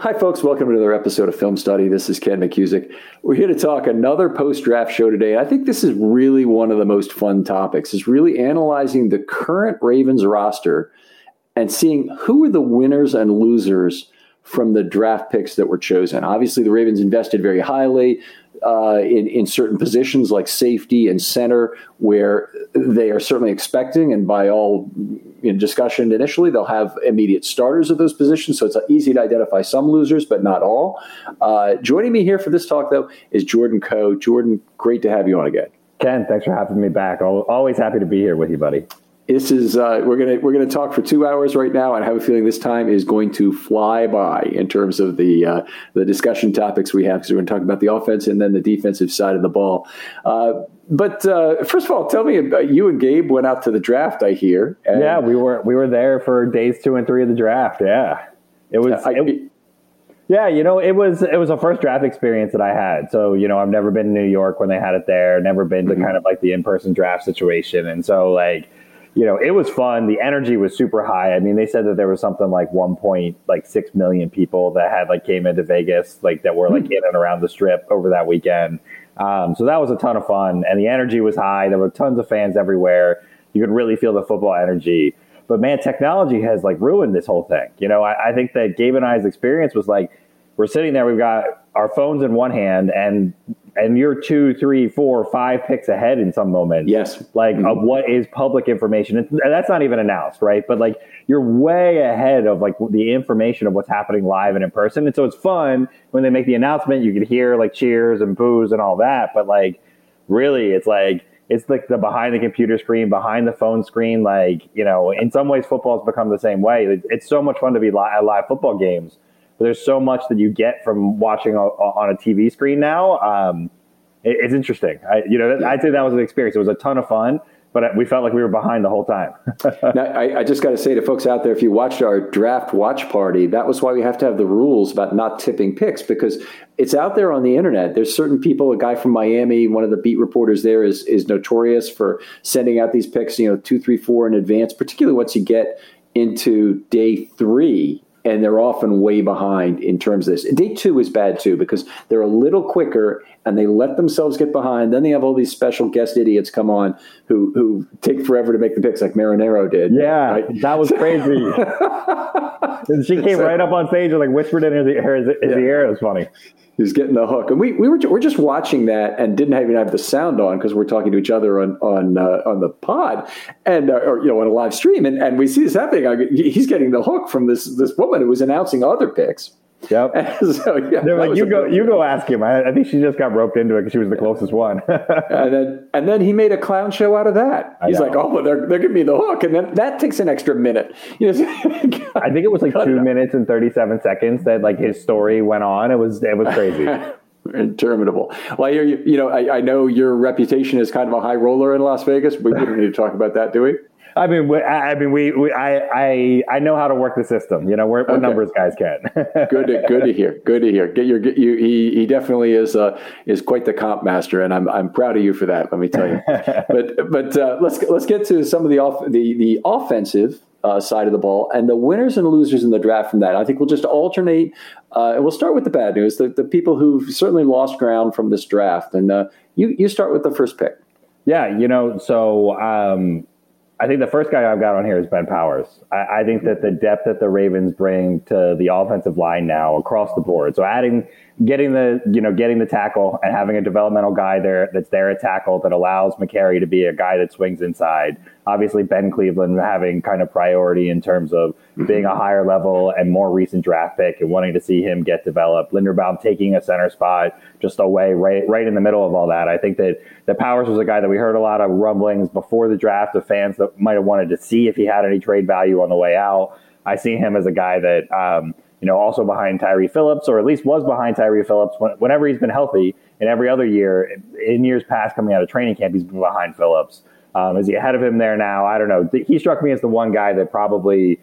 Hi, folks. Welcome to another episode of Film Study. This is Ken McKusick. We're here to talk another post-draft show today. I think this is really one of the most fun topics. Is really analyzing the current Ravens roster and seeing who are the winners and losers from the draft picks that were chosen. Obviously, the Ravens invested very highly uh, in, in certain positions like safety and center, where they are certainly expecting, and by all you discussion initially, they'll have immediate starters of those positions. So it's easy to identify some losers, but not all. Uh, joining me here for this talk, though, is Jordan Koh. Jordan, great to have you on again. Ken, thanks for having me back. Always happy to be here with you, buddy. This is uh, we're gonna we're gonna talk for two hours right now, and I have a feeling this time is going to fly by in terms of the uh, the discussion topics we have because we're going to talk about the offense and then the defensive side of the ball. Uh, but uh, first of all, tell me about you and Gabe went out to the draft. I hear. yeah, we were we were there for days two and three of the draft. Yeah, it was. I, it, yeah, you know, it was it was a first draft experience that I had. So, you know, I've never been to New York when they had it there, never been to mm-hmm. kind of like the in person draft situation. And so like you know, it was fun. The energy was super high. I mean, they said that there was something like one point like six million people that had like came into Vegas, like that were like hmm. in and around the strip over that weekend. Um, so that was a ton of fun, and the energy was high. There were tons of fans everywhere. You could really feel the football energy. But man, technology has like ruined this whole thing. You know, I, I think that Gabe and I's experience was like we're sitting there, we've got our phones in one hand, and and you're two, three, four, five picks ahead in some moments. Yes. Like mm-hmm. of what is public information. And that's not even announced, right? But like you're way ahead of like the information of what's happening live and in person. And so it's fun when they make the announcement, you can hear like cheers and boos and all that. But like really it's like it's like the behind the computer screen, behind the phone screen. Like, you know, in some ways football has become the same way. It's so much fun to be live, live football games there's so much that you get from watching a, on a TV screen now. Um, it, it's interesting. I, you know, I'd say that was an experience. It was a ton of fun, but we felt like we were behind the whole time. now, I, I, just got to say to folks out there, if you watched our draft watch party, that was why we have to have the rules about not tipping picks because it's out there on the internet. There's certain people. A guy from Miami, one of the beat reporters there, is is notorious for sending out these picks, you know, two, three, four in advance, particularly once you get into day three and they're often way behind in terms of this. Day two is bad too because they're a little quicker and they let themselves get behind. Then they have all these special guest idiots come on who who take forever to make the picks, like Marinero did. Yeah, right? that was crazy. she came so, right up on stage and like whispered in his, his, his yeah. ear. It was funny He's getting the hook. And we, we were we're just watching that and didn't even have the sound on because we're talking to each other on on uh, on the pod and uh, or you know on a live stream and, and we see this happening. He's getting the hook from this this woman who was announcing other picks. Yep. so yeah, They're like, you go, you go ask him. I, I, think she just got roped into it because she was the closest one. and then, and then he made a clown show out of that. He's like, oh, they're they're giving me the hook, and then that takes an extra minute. You know, I think it was like two minutes and thirty seven seconds that like his story went on. It was it was crazy. interminable. Well, you you know, I, I know your reputation is kind of a high roller in Las Vegas, but we don't need to talk about that, do we? I mean, I mean, we, we, I, I, I know how to work the system. You know, we're, okay. numbers guys can. good, to, good to hear. Good to hear. Get your, get you. He, he definitely is, uh, is quite the comp master, and I'm, I'm proud of you for that. Let me tell you. but, but uh, let's let's get to some of the off, the the offensive uh, side of the ball and the winners and losers in the draft from that. I think we'll just alternate. Uh, and we'll start with the bad news, the, the people who've certainly lost ground from this draft. And uh, you, you start with the first pick. Yeah, you know, so um, I think the first guy I've got on here is Ben Powers. I, I, think that the depth that the Ravens bring to the offensive line now across the board. So adding, getting the you know getting the tackle and having a developmental guy there that's there at tackle that allows Mekari to be a guy that swings inside. Obviously, Ben Cleveland having kind of priority in terms of mm-hmm. being a higher level and more recent draft pick and wanting to see him get developed. Linderbaum taking a center spot just away right right in the middle of all that. I think that that Powers was a guy that we heard a lot of rumblings before the draft of fans that might have wanted to see if he had any trade value on the way out. I see him as a guy that, um, you know, also behind Tyre Phillips, or at least was behind Tyre Phillips whenever he's been healthy. And every other year, in years past, coming out of training camp, he's been behind Phillips. Um, is he ahead of him there now? I don't know. He struck me as the one guy that probably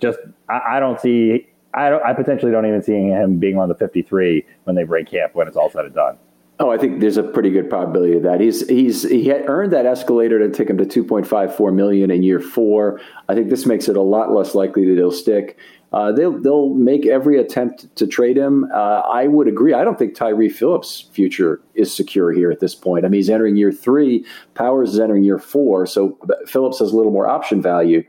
just I, I don't see. I, don't, I potentially don't even see him being on the 53 when they break camp when it's all said and done. Oh, I think there's a pretty good probability of that. He's he's he earned that escalator to take him to 2.54 million in year four. I think this makes it a lot less likely that he'll stick. Uh, they'll they'll make every attempt to trade him. Uh, I would agree. I don't think Tyre Phillips' future is secure here at this point. I mean, he's entering year three. Powers is entering year four, so Phillips has a little more option value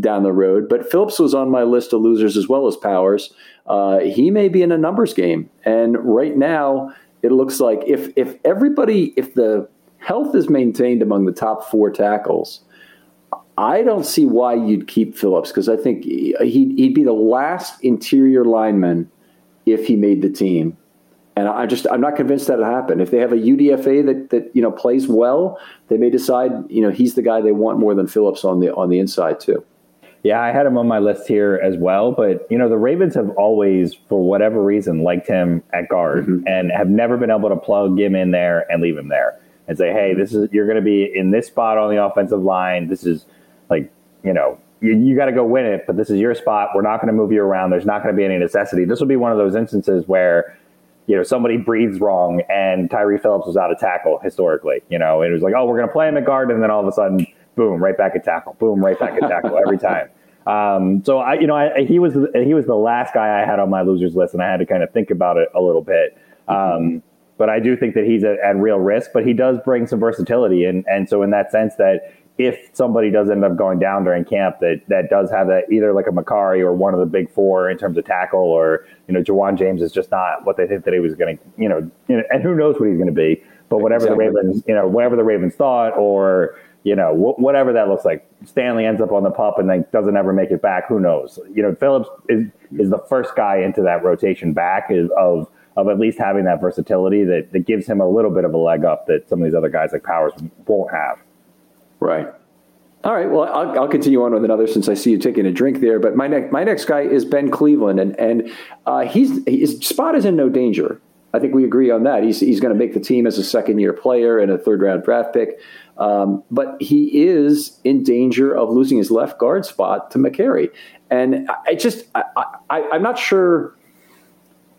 down the road. But Phillips was on my list of losers as well as Powers. Uh, he may be in a numbers game, and right now it looks like if if everybody if the health is maintained among the top four tackles, I don't see why you'd keep Phillips because I think he'd, he'd be the last interior lineman if he made the team. And I just I'm not convinced that'll happen. If they have a UDFA that that you know plays well, they may decide you know he's the guy they want more than Phillips on the on the inside too. Yeah, I had him on my list here as well. But, you know, the Ravens have always, for whatever reason, liked him at guard mm-hmm. and have never been able to plug him in there and leave him there and say, hey, this is, you're going to be in this spot on the offensive line. This is you know, you, you got to go win it, but this is your spot. We're not going to move you around. There's not going to be any necessity. This will be one of those instances where, you know, somebody breathes wrong and Tyre Phillips was out of tackle historically, you know, it was like, oh, we're going to play him at guard. And then all of a sudden, boom, right back at tackle, boom, right back at tackle every time. Um, so I, you know, I, he was he was the last guy I had on my losers list, and I had to kind of think about it a little bit. Um, but I do think that he's at, at real risk, but he does bring some versatility, and and so in that sense that if somebody does end up going down during camp that that does have that either like a Mekari or one of the big four in terms of tackle or you know Ja'Wuan James is just not what they think that he was going to you know and who knows what he's going to be but whatever exactly. the Ravens you know whatever the Ravens thought or you know whatever that looks like Stanley ends up on the pup and then doesn't ever make it back who knows you know Phillips is is the first guy into that rotation back is of of at least having that versatility that, that gives him a little bit of a leg up that some of these other guys like Powers won't have. Right. All right. Well, I'll, I'll, continue on with another since I see you taking a drink there. But my next my next guy is Ben Cleveland, and and uh, he's his spot is in no danger. I think we agree on that. He's he's going to make the team as a second year player and a third round draft pick. Um, but he is in danger of losing his left guard spot to Mekari. And I just I, I, I'm not sure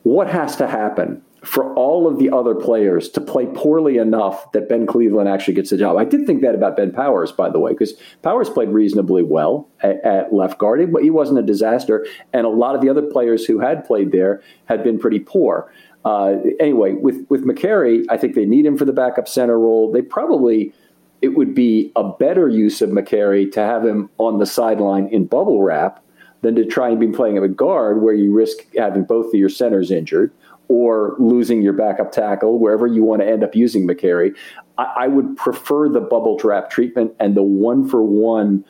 what has to happen for all of the other players to play poorly enough that Ben Cleveland actually gets the job. I did think that about Ben Powers, by the way, because Powers played reasonably well at, at, left guard, but he wasn't a disaster. And a lot of the other players who had played there had been pretty poor. Uh, anyway, with with Mekari, I think they need him for the backup center role. They probably it would be a better use of Mekari to have him on the sideline in bubble wrap than to try and be playing him at guard where you risk having both of your centers injured or losing your backup tackle, wherever you want to end up using Mekari. I, I would prefer the bubble trap treatment and the one for one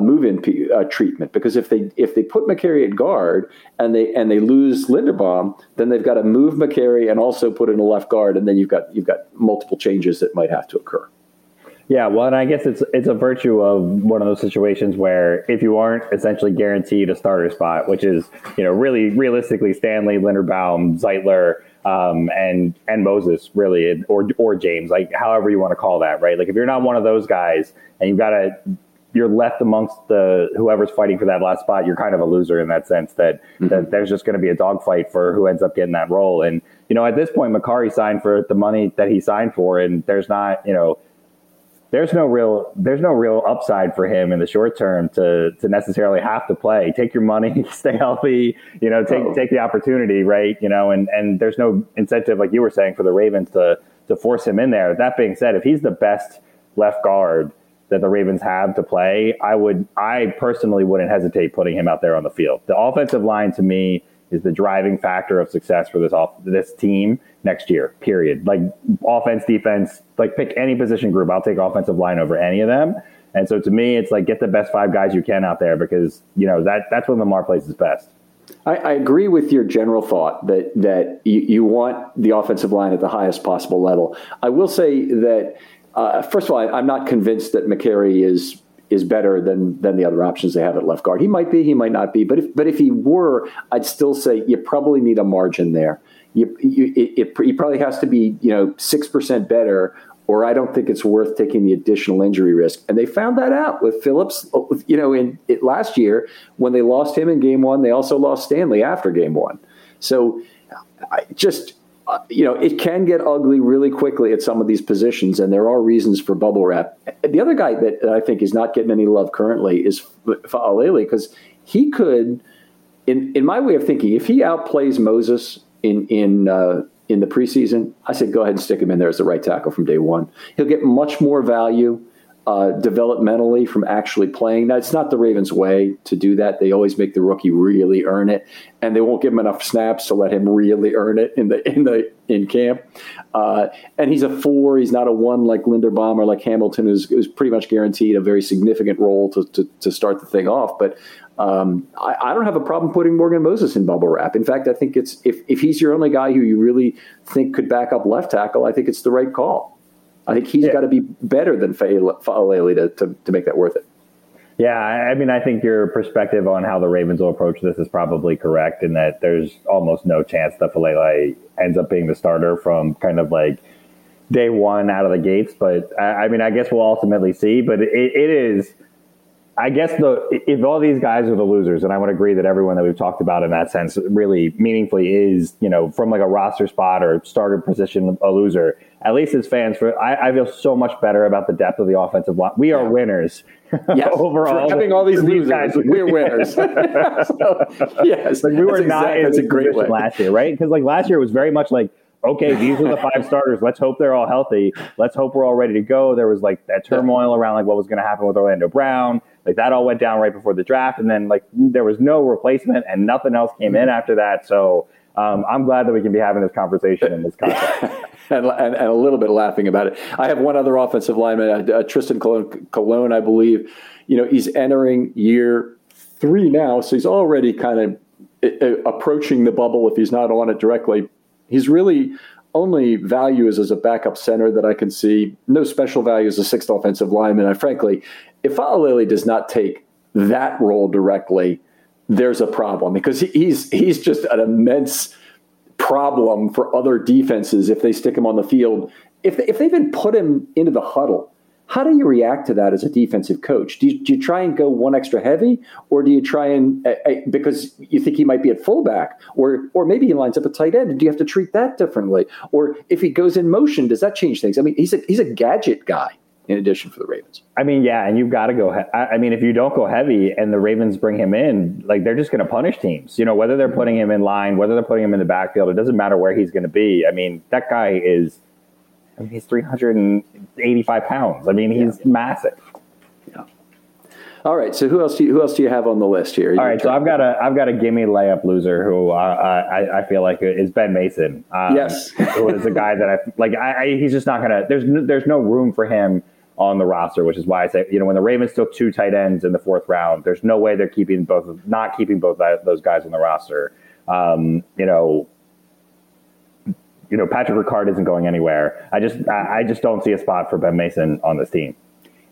move-in p- uh, treatment because if they if they put Mekari at guard and they and they lose Linderbaum, then they've got to move Mekari and also put in a left guard, and then you've got you've got multiple changes that might have to occur. Yeah, well, and I guess it's it's a virtue of one of those situations where if you aren't essentially guaranteed a starter spot, which is you know really realistically Stanley, Linderbaum, Zeitler, um, and and Moses really, or or James, like however you want to call that, right? Like if you're not one of those guys and you've got to you're left amongst the whoever's fighting for that last spot, you're kind of a loser in that sense that mm-hmm. that there's just going to be a dogfight for who ends up getting that role. And you know, at this point, Mekari signed for the money that he signed for, and there's not you know there's no real there's no real upside for him in the short term to to necessarily have to play. Take your money, stay healthy, you know, take oh. take the opportunity, right? You know, and and there's no incentive like you were saying for the Ravens to to force him in there. That being said, if he's the best left guard that the Ravens have to play, I would I personally wouldn't hesitate putting him out there on the field. The offensive line to me is the driving factor of success for this off this team next year. Period. Like offense, defense, like pick any position group. I'll take offensive line over any of them. And so to me, it's like get the best five guys you can out there because you know that that's when Lamar plays his best. I, I agree with your general thought that that you, you, want the offensive line at the highest possible level. I will say that uh, first of all, I, am not convinced that Mekari is is better than than the other options they have at left guard. He might be, he might not be, but if but if he were, I'd still say you probably need a margin there. You, you it, it, probably has to be you know six percent better, or I don't think it's worth taking the additional injury risk. And they found that out with Phillips. You know, in it, last year when they lost him in game one, they also lost Stanley after game one. So I just uh, you know, it can get ugly really quickly at some of these positions, and there are reasons for bubble wrap. The other guy that I think is not getting any love currently is Faalele because he could, in in my way of thinking, if he outplays Moses in in uh, in the preseason, I said go ahead and stick him in there as the right tackle from day one. He'll get much more value uh, developmentally from actually playing. Now, it's not the Ravens' way to do that. They always make the rookie really earn it, and they won't give him enough snaps to let him really earn it in the in the in camp. Uh, and he's a four. He's not a one like Linderbaum or like Hamilton, who's, who's pretty much guaranteed a very significant role to, to, to start the thing off. But um, I, I, don't have a problem putting Morgan Moses in bubble wrap. In fact, I think it's if, if he's your only guy who you really think could back up left tackle, I think it's the right call. I think he's yeah. got to be better than Faalele to, to, to make that worth it. Yeah, I mean, I think your perspective on how the Ravens will approach this is probably correct in that there's almost no chance that Faalele ends up being the starter from kind of like day one out of the gates. But I, I mean, I guess we'll ultimately see. But it, it is – I guess the if all these guys are the losers, and I would agree that everyone that we've talked about in that sense really meaningfully is, you know, from like a roster spot or starter position, a loser. At least as fans, for I, I feel so much better about the depth of the offensive line. We are yeah. winners. Yes, overall, having all these, losers, guys, we're winners. so, yes, like we were not exactly, in this way. last year, right? Because like last year was very much like okay, these are the five starters. Let's hope they're all healthy. Let's hope we're all ready to go. There was like that turmoil around like what was going to happen with Orlando Brown. Like that all went down right before the draft, and then like there was no replacement, and nothing else came in after that. So um, I'm glad that we can be having this conversation in this context. and, and, and, a little bit laughing about it. I have one other offensive lineman, uh, uh, Trystan Colon, Colon, I believe. You know, he's entering year three now, so he's already kind of uh, approaching the bubble if he's not on it directly. He's really only value is as a backup center that I can see. No special value as a sixth offensive lineman. I frankly, if Faalele does not take that role directly, there's a problem because he's he's just an immense problem for other defenses if they stick him on the field. If they, if they even put him into the huddle, how do you react to that as a defensive coach? Do you, do you try and go one extra heavy, or do you try and uh, because you think he might be at fullback, or or maybe he lines up at tight end? Do you have to treat that differently? Or if he goes in motion, does that change things? I mean, he's a he's a gadget guy in addition for the Ravens. I mean, yeah, and you've got to go. He- I mean, if you don't go heavy and the Ravens bring him in, like they're just going to punish teams. You know, whether they're putting him in line, whether they're putting him in the backfield, it doesn't matter where he's going to be. I mean, that guy is. I mean, he's 385 pounds. I mean, he's yeah. massive. Yeah. All right. So who else do you, who else do you have on the list here? All right. So I've got a I've got a gimme layup loser who uh, I I feel like is Ben Mason. Um, yes. who is a guy that I like. I, I he's just not gonna. There's no, there's no room for him on the roster, which is why I say, you know, when the Ravens took two tight ends in the fourth round, there's no way they're keeping both, not keeping both those guys on the roster. Um, you know, you know, Patrick Ricard isn't going anywhere. I just, I, just don't see a spot for Ben Mason on this team.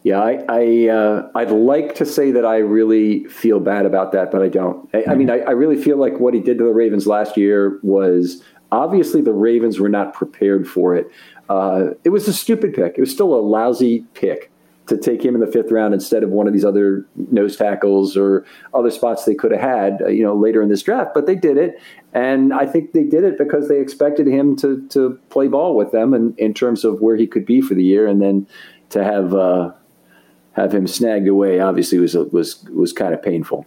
Yeah, I, I uh, I'd like to say that I really feel bad about that, but I don't. I, I mean, I, I really feel like what he did to the Ravens last year was obviously the Ravens were not prepared for it. Uh, it was a stupid pick. It was still a lousy pick to take him in the fifth round instead of one of these other nose tackles or other spots they could have had, uh, you know, later in this draft. But they did it, and I think they did it because they expected him to to play ball with them, and in terms of where he could be for the year, and then to have uh, have him snagged away obviously was was was kind of painful.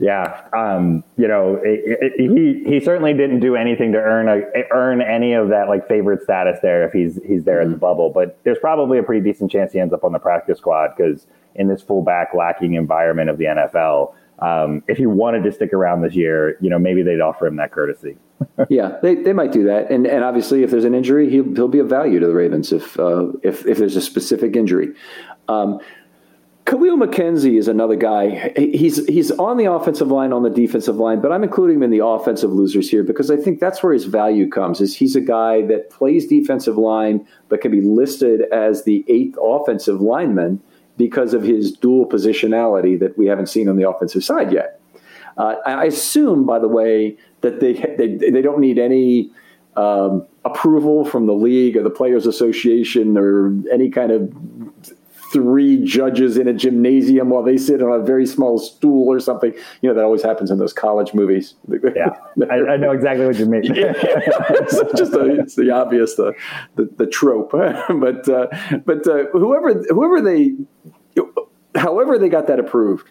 Yeah, um, you know, it, it, he he certainly didn't do anything to earn a earn any of that like favorite status there if he's he's there mm-hmm. the bubble. But there's probably a pretty decent chance he ends up on the practice squad because in this fullback lacking environment of the NFL, um, if he wanted to stick around this year, you know, maybe they'd offer him that courtesy. yeah, they, they might do that, and and obviously if there's an injury, he'll he'll be of value to the Ravens if uh, if if there's a specific injury. Um, Kahlil McKenzie is another guy. He's he's on the offensive line, on the defensive line, but I'm including him in the offensive losers here because I think that's where his value comes. Is he's a guy that plays defensive line, but can be listed as the eighth offensive lineman because of his dual positionality that we haven't seen on the offensive side yet. Uh, I assume, by the way, that they they, they don't need any um, approval from the league or the Players Association or any kind of three judges in a gymnasium while they sit on a very small stool or something. You know, that always happens in those college movies. Yeah, I, I know exactly what you mean. it's just a, it's the obvious, the, the, the trope. but uh, but uh, whoever whoever they, however they got that approved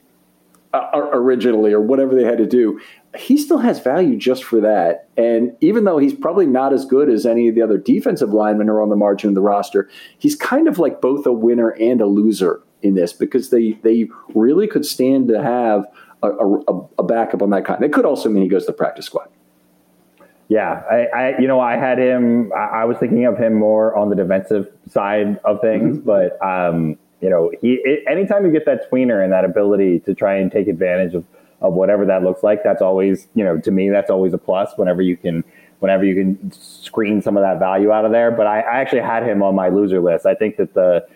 originally or whatever they had to do, he still has value just for that. And even though he's probably not as good as any of the other defensive linemen who are on the margin of the roster, he's kind of like both a winner and a loser in this because they they really could stand to have a, a, a backup on that kind. It could also mean he goes to the practice squad. Yeah, I, I, you know I had him. I, I, was thinking of him more on the defensive side of things, mm-hmm. but um, you know he it, anytime you get that tweener and that ability to try and take advantage of of whatever that looks like. That's always, you know, to me, that's always a plus whenever you can, whenever you can screen some of that value out of there. But I, I actually had him on my loser list. I think that the,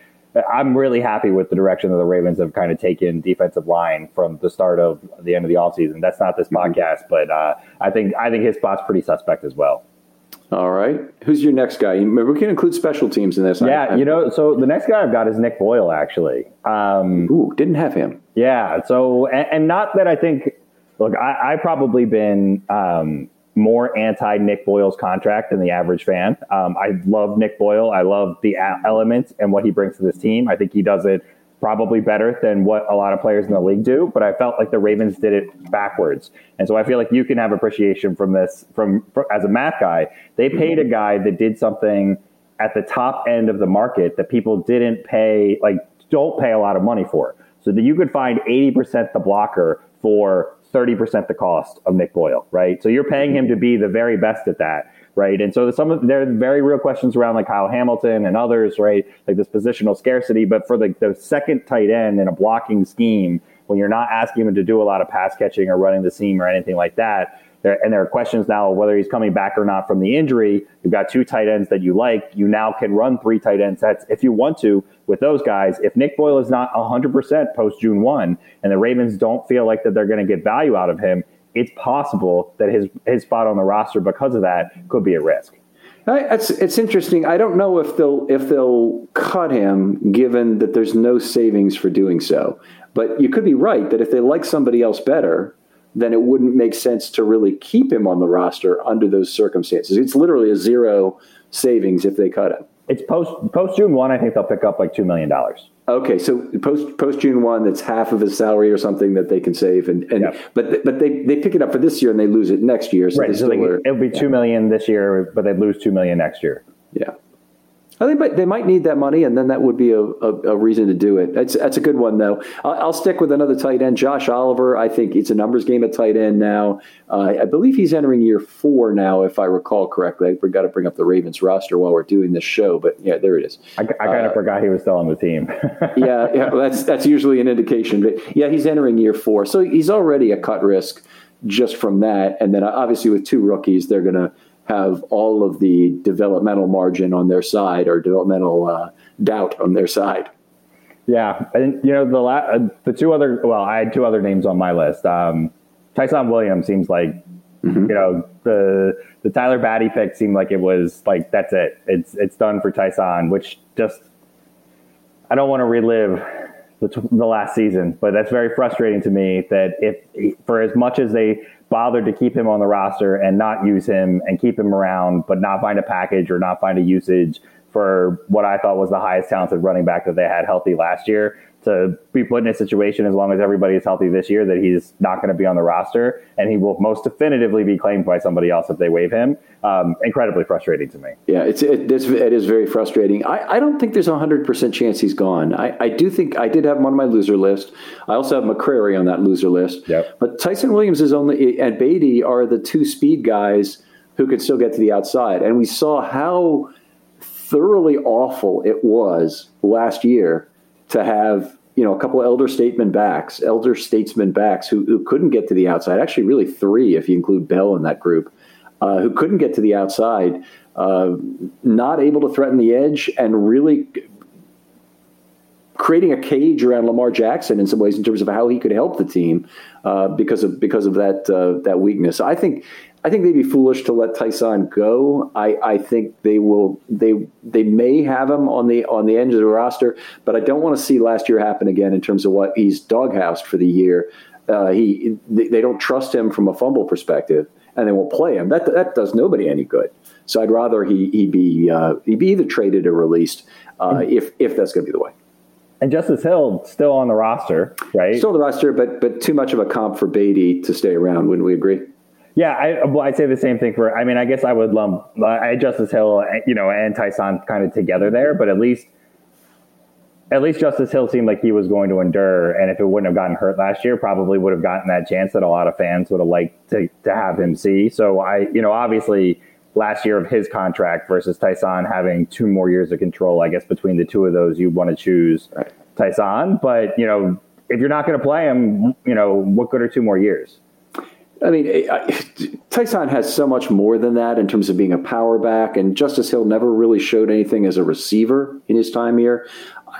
I'm really happy with the direction that the Ravens have kind of taken defensive line from the start of the end of the offseason. That's not this mm-hmm. podcast, but uh, I think I think his spot's pretty suspect as well. All right. Who's your next guy? We can include special teams in this. Yeah, you know, so the next guy I've got is Nick Boyle, actually. Um, Ooh, didn't have him. Yeah. So, and, and not that I think, look, I, have probably been um, more anti Nick Boyle's contract than the average fan. Um, I love Nick Boyle. I love the elements and what he brings to this team. I think he does it probably better than what a lot of players in the league do, but I felt like the Ravens did it backwards. And so I feel like you can have appreciation from this from, from as a math guy. They paid a guy that did something at the top end of the market that people didn't pay like don't pay a lot of money for. So that you could find 80% the blocker for 30% the cost of Nick Boyle, right? So you're paying him to be the very best at that right? And so some of there are very real questions around like Kyle Hamilton and others, right? Like this positional scarcity. But for the, the second tight end in a blocking scheme, when you're not asking him to do a lot of pass catching or running the seam or anything like that, there, and there are questions now whether he's coming back or not from the injury. You've got two tight ends that you like. You now can run three tight end sets if you want to with those guys. If Nick Boyle is not 100% post June 1 and the Ravens don't feel like that they're going to get value out of him, it's possible that his his spot on the roster because of that could be at risk. It's it's interesting. I don't know if they'll if they'll cut him, given that there's no savings for doing so. But you could be right that if they like somebody else better, then it wouldn't make sense to really keep him on the roster under those circumstances. It's literally a zero savings if they cut him. It's post post June one. I think they'll pick up like two million dollars. Okay, so post post June one, that's half of his salary or something that they can save, and, and but but they, they pick it up for this year and they lose it next year. So right, so they, it'll be two million this year, but they'd lose two million next year. Yeah, they might, they might need that money, and then that would be a, a, a reason to do it. That's, that's a good one, though. I'll, I'll, stick with another tight end, Josh Oliver. I think it's a numbers game at tight end now. Uh, I believe he's entering year four now, if I recall correctly. I forgot to bring up the Ravens roster while we're doing this show, but yeah, there it is. I, I kind of uh, forgot he was still on the team. yeah, yeah, that's that's usually an indication. But yeah, he's entering year four, so he's already a cut risk just from that. And then obviously with two rookies, they're going to have all of the developmental margin on their side or developmental uh, doubt on their side. Yeah, and you know the la- uh, the two other well, I had two other names on my list. Um, Ty'Son Williams seems like mm-hmm. you know the the Tyler Badie pick seemed like it was like that's it. It's it's done for Ty'Son, which just I don't want to relive the, the last season, but that's very frustrating to me. That if for as much as they bothered to keep him on the roster and not use him and keep him around, but not find a package or not find a usage for what I thought was the highest talented running back that they had healthy last year to be put in a situation as long as everybody is healthy this year that he's not going to be on the roster and he will most definitively be claimed by somebody else if they waive him. Um, incredibly frustrating to me. Yeah, it's it, it's, it is very frustrating. I, I don't think there's a hundred percent chance he's gone. I, I do think I did have him on my loser list. I also have McCrary on that loser list. Yep. But Ty'Son Williams is only and Badie are the two speed guys who could still get to the outside, and we saw how thoroughly awful it was last year to have you know a couple elder statesman backs, elder statesman backs who, who couldn't get to the outside. Actually, really three if you include Bell in that group, uh, who couldn't get to the outside, uh, not able to threaten the edge, and really creating a cage around Lamar Jackson in some ways in terms of how he could help the team uh, because of because of that uh, that weakness. I think I think they'd be foolish to let Ty'Son go. I, I think they will they they may have him on the on the end of the roster, but I don't want to see last year happen again in terms of what he's doghoused for the year. Uh, he they don't trust him from a fumble perspective, and they won't play him. That that does nobody any good. So I'd rather he he be uh, he be either traded or released uh, if if that's going to be the way. And Justice Hill still on the roster, right? Still on the roster, but but too much of a comp for Badie to stay around. Wouldn't we agree? Yeah, I, well, I'd say the same thing for. I mean, I guess I would lump I Justice Hill, you know, and Ty'Son kind of together there, but at least, at least Justice Hill seemed like he was going to endure, and if it wouldn't have gotten hurt last year, probably would have gotten that chance that a lot of fans would have liked to to have him see. So I, you know, obviously last year of his contract versus Ty'Son having two more years of control. I guess between the two of those, you'd want to choose. Ty'Son, but you know, if you're not going to play him, you know, what good are two more years? I mean, Ty'Son has so much more than that in terms of being a power back, and Justice Hill never really showed anything as a receiver in his time here.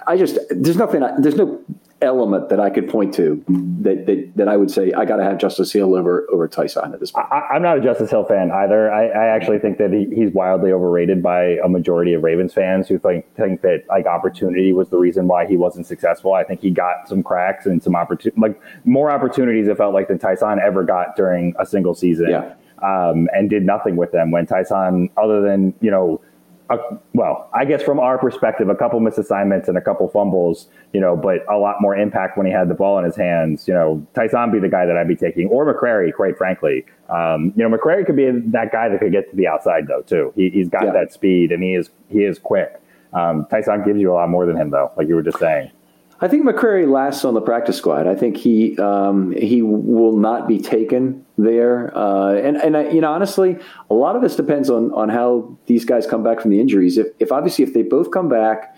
I just there's nothing there's no element that I could point to that that, that I would say I got to have Justice Hill over over Ty'Son at this point. I, am not a Justice Hill fan either. I, I actually think that he, he's wildly overrated by a majority of Ravens fans who think think that like opportunity was the reason why he wasn't successful. I think he got some cracks and some opportunity, like more opportunities. It felt like than Ty'Son ever got during a single season. Yeah. Um, and did nothing with them when Ty'Son, other than you know a, well, I guess from our perspective, a couple misassignments and a couple fumbles, you know, but a lot more impact when he had the ball in his hands. You know, Ty'Son be the guy that I'd be taking, or McCrary, quite frankly. Um, you know, McCrary could be that guy that could get to the outside though too. He, has got yeah. that speed and he is he is quick. Um, Ty'Son gives you a lot more than him though, like you were just saying. I think McCrary lasts on the practice squad. I think he um, he will not be taken there, uh, and and I, you know honestly, a lot of this depends on on how these guys come back from the injuries. If, if obviously if they both come back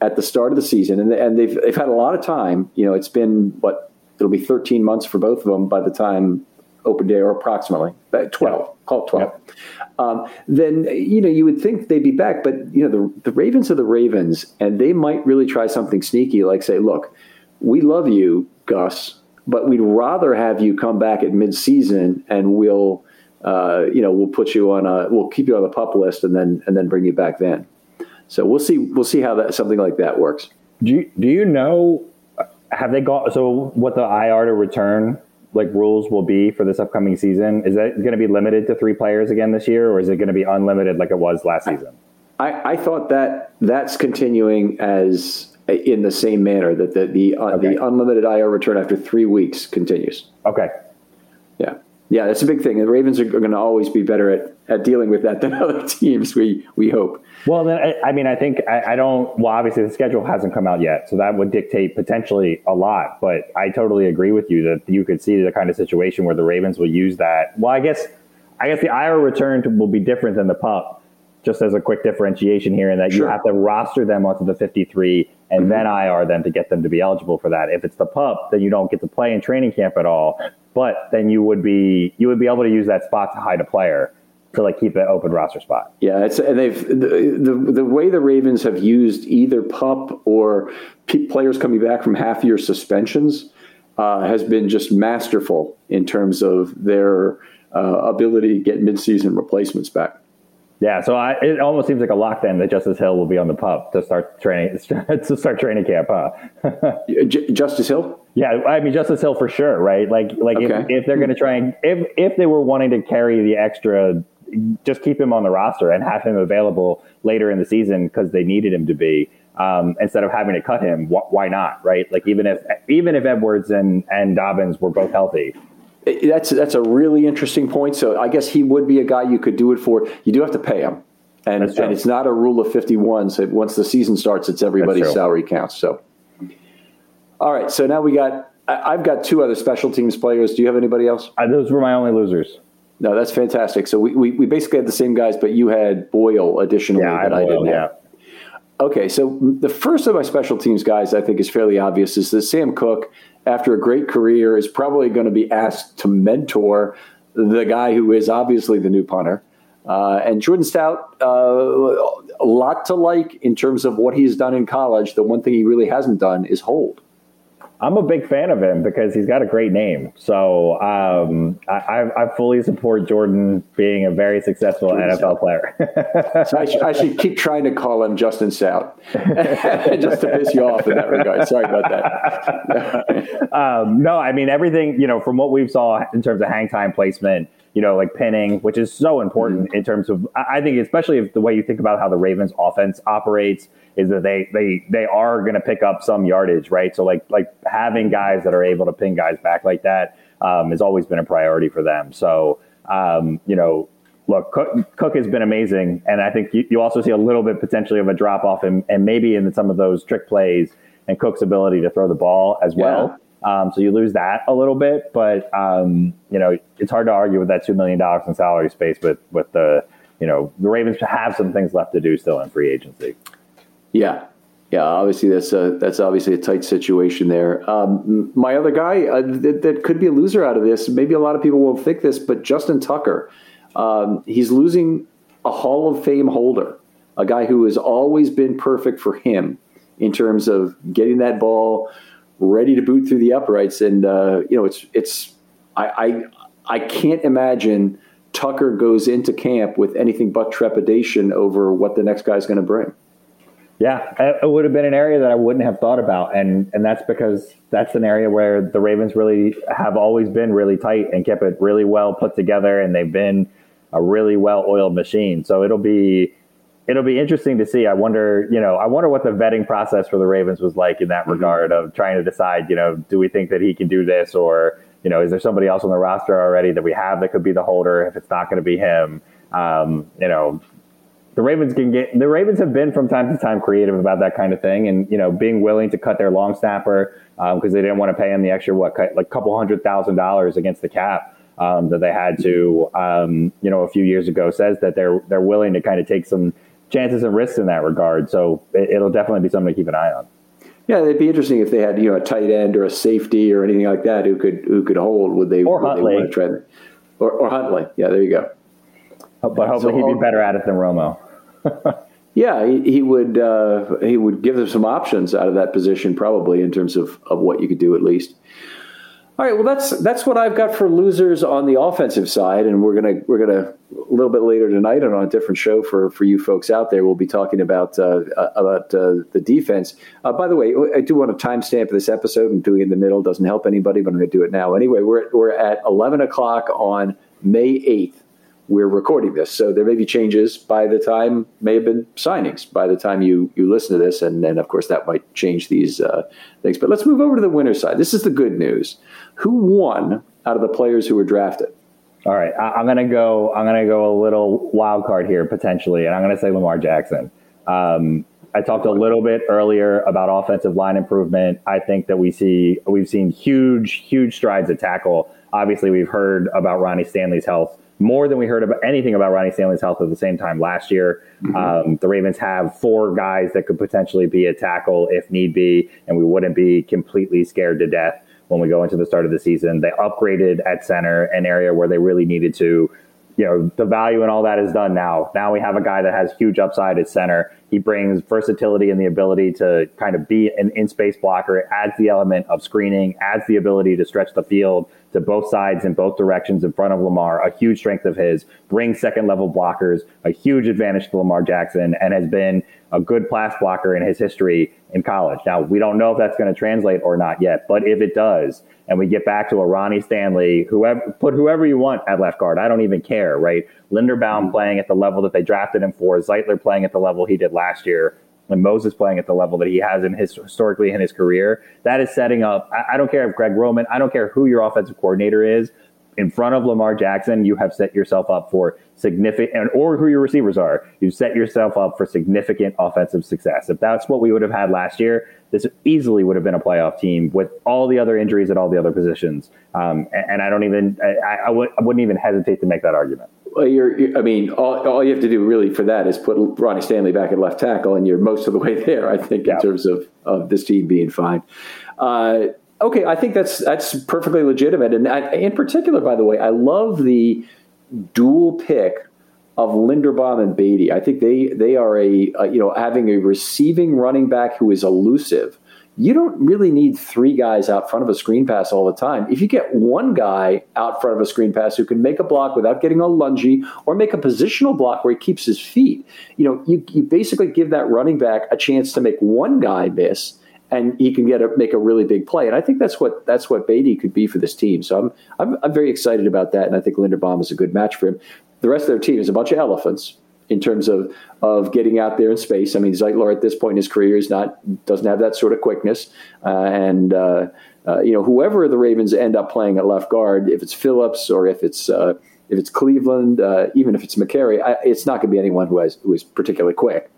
at the start of the season, and and they've they've had a lot of time. You know, it's been what it'll be 13 months for both of them by the time open day or approximately 12 call it 12 um, then you know you would think they'd be back but you know the, the ravens are the ravens and they might really try something sneaky like say look we love you gus but we'd rather have you come back at midseason and we'll uh, you know we'll put you on a we'll keep you on the pup list and then and then bring you back then. So we'll see we'll see how that something like that works. Do you, do you know have they got so what the ir to return like rules will be for this upcoming season? Is that going to be limited to three players again this year, or is it going to be unlimited like it was last season? I, I thought that that's continuing as in the same manner that the the, uh, okay. the unlimited IR return after three weeks continues. Okay. Yeah. Yeah, that's a big thing. The Ravens are, going to always be better at, at dealing with that than other teams. We we hope. Well, then I, I mean, I think I, I, don't. Well, obviously the schedule hasn't come out yet, so that would dictate potentially a lot. But I totally agree with you that you could see the kind of situation where the Ravens will use that. Well, I guess I guess the IR return will be different than the pup. Just as a quick differentiation here, in that sure. you have to roster them onto the 53 and mm-hmm. then IR them to get them to be eligible for that. If it's the pup, then you don't get to play in training camp at all. But then you would be you would be able to use that spot to hide a player to like keep an open roster spot. Yeah, it's and they've the, the, the way the Ravens have used either pup or players coming back from half year suspensions uh, has been just masterful in terms of their uh, ability to get midseason replacements back. Yeah, so I, it almost seems like a lockdown that Justice Hill will be on the pup to start training to start training camp, huh? J- Justice Hill. Yeah, I mean Justice Hill for sure, right? Like, like okay. if, if they're going to try and if if they were wanting to carry the extra just keep him on the roster and have him available later in the season because they needed him to be um, instead of having to cut him. Wh- why not? Right? Like even if even if Edwards and and Dobbins were both healthy. That's that's a really interesting point. So I guess he would be a guy you could do it for. You do have to pay him, and and it's not a rule of fifty one. So once the season starts, it's everybody's salary counts. So, all right. So now we got. I've got two other special teams players. Do you have anybody else? Uh, those were my only losers. No, that's fantastic. So we, we, we, basically had the same guys, but you had Boyle additionally yeah, that I, I didn't have. Okay, so the first of my special teams guys I think is fairly obvious is that Sam Koch, after a great career, is probably going to be asked to mentor the guy who is obviously the new punter. Uh, and Jordan Stout, uh, a lot to like in terms of what he's done in college. The one thing he really hasn't done is hold. I'm a big fan of him because he's got a great name. So um, I, I, fully support Jordan being a very successful Jordan NFL player. so I, sh- I, should keep trying to call him Justin Stout just to piss you off in that regard. Sorry about that. um, no, I mean everything. You know, from what we've saw in terms of hang time placement, you know, like pinning, which is so important mm-hmm. in terms of, I think, especially if the way you think about how the Ravens offense operates is that they, they, they are going to pick up some yardage, right? So like, like having guys that are able to pin guys back like that um, has always been a priority for them. So, um, you know, look, Cook, Koch, has been amazing. And I think you, you also see a little bit potentially of a drop off and, and maybe in some of those trick plays and Koch's ability to throw the ball as well. Yeah. Um, so you lose that a little bit, but um, you know it's hard to argue with that two million dollars in salary space. With with the you know the Ravens have some things left to do still in free agency. Yeah, yeah. Obviously, that's a, that's obviously a tight situation there. Um, my other guy uh, that, that, could be a loser out of this. Maybe a lot of people won't think this, but Justin Tucker. Um, he's losing a Hall of Fame holder, a guy who has always been perfect for him in terms of getting that ball ready to boot through the uprights. And uh, you know, it's it's I, I I can't imagine Tucker goes into camp with anything but trepidation over what the next guy's going to bring. Yeah, it would have been an area that I wouldn't have thought about, and and that's because that's an area where the Ravens really have always been really tight and kept it really well put together, and they've been a really well oiled machine. So it'll be it'll be interesting to see. I wonder, you know, I wonder what the vetting process for the Ravens was like in that mm-hmm. regard of trying to decide, you know, do we think that he can do this or, you know, is there somebody else on the roster already that we have that could be the holder if it's not going to be him? Um, you know, the Ravens can get the Ravens have been from time to time creative about that kind of thing, and you know, being willing to cut their long snapper because um, they didn't want to pay him the extra what, like a couple hundred thousand dollars against the cap um, that they had to, um, you know, a few years ago says that they're they're willing to kind of take some chances and risks in that regard. So it, will definitely be something to keep an eye on. Yeah, it'd be interesting if they had you know a tight end or a safety or anything like that who could who could hold. Would they? Or Huntley. They want to try? Or, or Huntley. Yeah, there you go. But hopefully so, he'd be better at it than Romo. yeah, he, he would uh, he would give them some options out of that position probably in terms of, of what you could do at least. All right, well that's that's what I've got for losers on the offensive side, and we're gonna we're gonna a little bit later tonight and on a different show for for you folks out there. We'll be talking about uh, uh about uh, the defense. Uh, by the way, I do want to timestamp this episode and doing it in the middle doesn't help anybody, but I'm to do it now anyway. We're we're at 11 o'clock on May 8th we're recording this. So there may be changes by the time, may have been signings by the time you, you listen to this. And then, of course, that might change these uh, things. But let's move over to the winner side. This is the good news. Who won out of the players who were drafted? All right, I, am gonna go. I'm gonna go a little wild card here potentially, and I'm gonna say Lamar Jackson. Um, I talked a little bit earlier about offensive line improvement. I think that we see we've seen huge, huge strides at tackle. Obviously, we've heard about Ronnie Stanley's health more than we heard about anything about Ronnie Stanley's health at the same time last year. Mm-hmm. Um, the Ravens have four guys that could potentially be a tackle if need be, and we wouldn't be completely scared to death when we go into the start of the season. They upgraded at center, an area where they really needed to. You know, the value and all that is done now. Now we have a guy that has huge upside at center. He brings versatility and the ability to kind of be an in space blocker, adds the element of screening, adds the ability to stretch the field to both sides in both directions in front of Lamar, a huge strength of his, brings second level blockers, a huge advantage to Lamar Jackson, and has been a good pass blocker in his history in college. Now, we don't know if that's going to translate or not yet, but if it does, and we get back to a Ronnie Stanley, whoever put whoever you want at left guard, I don't even care, right? Linderbaum mm-hmm. playing at the level that they drafted him for, Zeitler playing at the level he did last year, and Moses playing at the level that he has in his historically in his career, that is setting up. I, I don't care if Greg Roman, I don't care who your offensive coordinator is. In front of Lamar Jackson, you have set yourself up for significant, or who your receivers are. You've set yourself up for significant offensive success. If that's what we would have had last year, this easily would have been a playoff team with all the other injuries at all the other positions. Um, and, and, I don't even, I, I, I wouldn't even hesitate to make that argument. Well, you're, you're, I mean, all, all you have to do really for that is put Ronnie Stanley back at left tackle, and you're most of the way there. I think yeah. in terms of, of this team being fine. Uh, okay, I think that's that's perfectly legitimate, and I, in particular, by the way, I love the dual pick of Linderbaum and Badie. I think they they are a, a you know having a receiving running back who is elusive you don't really need three guys out front of a screen pass all the time. If you get one guy out front of a screen pass who can make a block without getting all lungy or make a positional block where he keeps his feet, you know, you, you basically give that running back a chance to make one guy miss and he can get a, make a really big play. And I think that's what that's what Badie could be for this team. So I'm, I'm I'm very excited about that, and I think Linderbaum is a good match for him. The rest of their team is a bunch of elephants in terms of of getting out there in space. I mean, Zeitler at this point in his career is not doesn't have that sort of quickness, uh, and uh, uh, you know whoever the Ravens end up playing at left guard, if it's Phillips or if it's uh, if it's Cleveland, uh, even if it's I, it's not going to be anyone who has who is particularly quick.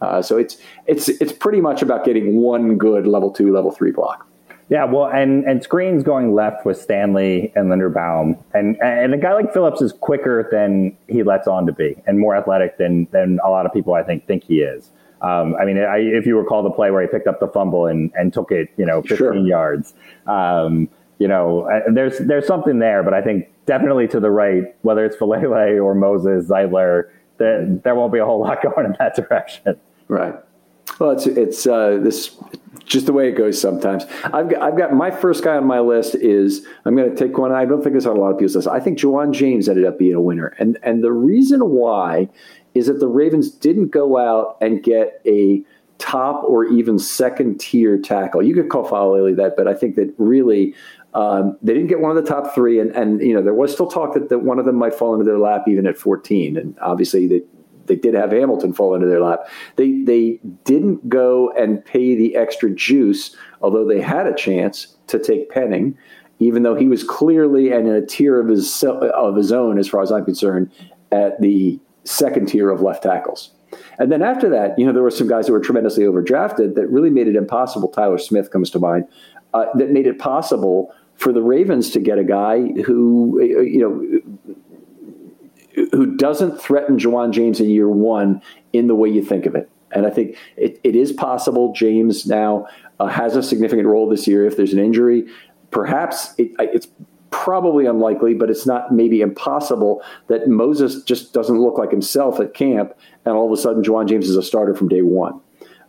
Uh, so it's it's it's pretty much about getting one good level two, level three block. Yeah, well, and and screens going left with Stanley and Linderbaum, and and a guy like Phillips is quicker than he lets on to be, and more athletic than than a lot of people I think think he is. Um, I mean, I, if you recall the play where he picked up the fumble and, and took it, you know, 15 sure. yards, um, you know, there's there's something there, but I think definitely to the right, whether it's Faalele or Moses Zeitler, there, there won't be a whole lot going in that direction. Right. Well, it's it's uh, this just the way it goes sometimes. I've got, I've got my first guy on my list is I'm going to take one. I don't think it's on a lot of people's list. I think Ja'Wuan James ended up being a winner, and and the reason why is that the Ravens didn't go out and get a top or even second tier tackle. You could call Faalele that, but I think that really um, they didn't get one of the top three, and and you know there was still talk that, that one of them might fall into their lap even at 14, and obviously they they did have Hamilton fall into their lap. They they didn't go and pay the extra juice, although they had a chance to take Penning, even though he was clearly and in a tier of his of his own, as far as I'm concerned, at the second tier of left tackles. And then after that, you know, there were some guys that were tremendously overdrafted that really made it impossible. Tyler Smith comes to mind. Uh, that made it possible for the Ravens to get a guy who, you know, who doesn't threaten Ja'Wuan James in year one in the way you think of it. And I think it, it is possible James now uh, has a significant role this year if there's an injury. Perhaps it, it's probably unlikely, but it's not maybe impossible that Moses just doesn't look like himself at camp, and all of a sudden Ja'Wuan James is a starter from day one.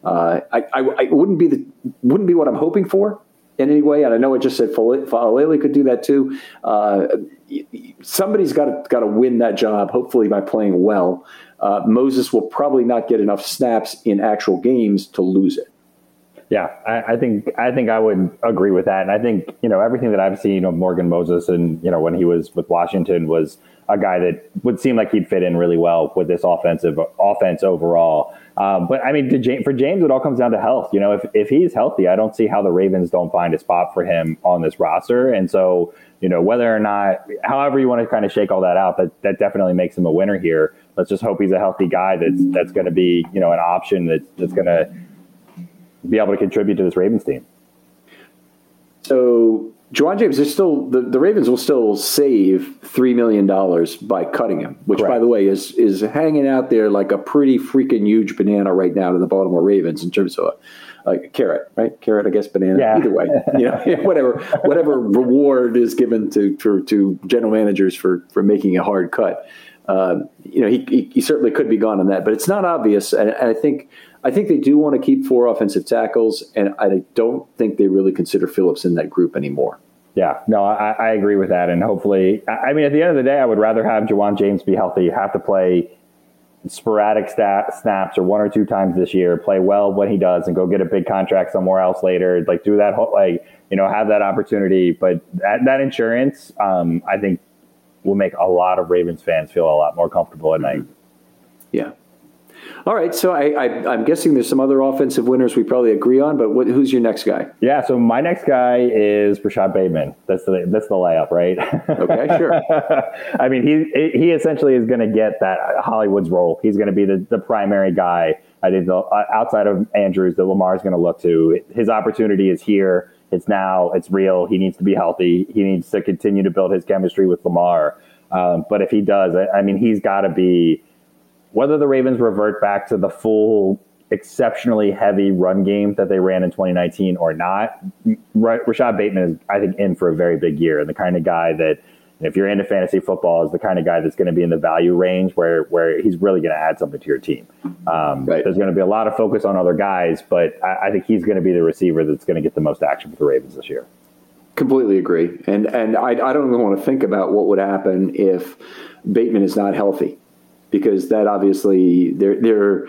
Uh, I, I, I, wouldn't be the wouldn't be what I'm hoping for in any way, and I know I just said Faalele could do that too. Uh, somebody's got to got to win that job, hopefully by playing well. Uh, Moses will probably not get enough snaps in actual games to lose it. Yeah, I, I, think I think I would agree with that, and I think you know everything that I've seen of Morgan Moses, and you know when he was with Washington, was a guy that would seem like he'd fit in really well with this offensive offense overall. Um, but I mean, James, for James, it all comes down to health. You know, if if he's healthy, I don't see how the Ravens don't find a spot for him on this roster. And so, you know, whether or not, however you want to kind of shake all that out, that that definitely makes him a winner here. Let's just hope he's a healthy guy that's that's going to be you know an option that that's going to be able to contribute to this Ravens team. So Ja'Wuan James is still the, the Ravens will still save three million dollars by cutting him, which Correct. by the way is is hanging out there like a pretty freaking huge banana right now to the Baltimore Ravens in terms of a carrot, right? Carrot, I guess banana. Yeah. Either way, you know, whatever whatever reward is given to for, to general managers for for making a hard cut. Uh, you know, he, he, he certainly could be gone on that, but it's not obvious, and, and I think I think they do want to keep four offensive tackles, and I don't think they really consider Phillips in that group anymore. Yeah, no, I, I, agree with that, and hopefully, I mean, at the end of the day, I would rather have Ja'Wuan James be healthy. You have to play sporadic stat, snaps or one or two times this year, play well when he does, and go get a big contract somewhere else later. Like do that, whole, like you know, have that opportunity. But that, that insurance, um, I think, will make a lot of Ravens fans feel a lot more comfortable at night. Yeah. All right, so I, I'm guessing there's some other offensive winners we probably agree on, but what, who's your next guy? Yeah, so my next guy is Rashod Bateman. That's the that's the layup, right? Okay, sure. I mean, he he essentially is going to get that Hollywood's role. He's going to be the, the primary guy. I think the, uh, outside of Andrews that Lamar is going to look to. His opportunity is here. It's now. It's real. He needs to be healthy. He needs to continue to build his chemistry with Lamar. Um, but if he does, I, I mean, he's got to be whether the Ravens revert back to the full exceptionally heavy run game that they ran in 2019 or not, Rashod Bateman is, I think, in for a very big year and the kind of guy that, if you're into fantasy football, is the kind of guy that's going to be in the value range where where he's really going to add something to your team. Um, right. There's going to be a lot of focus on other guys, but I, I think he's going to be the receiver that's going to get the most action for the Ravens this year. Completely agree, and and I, I don't even want to think about what would happen if Bateman is not healthy because that obviously they're they're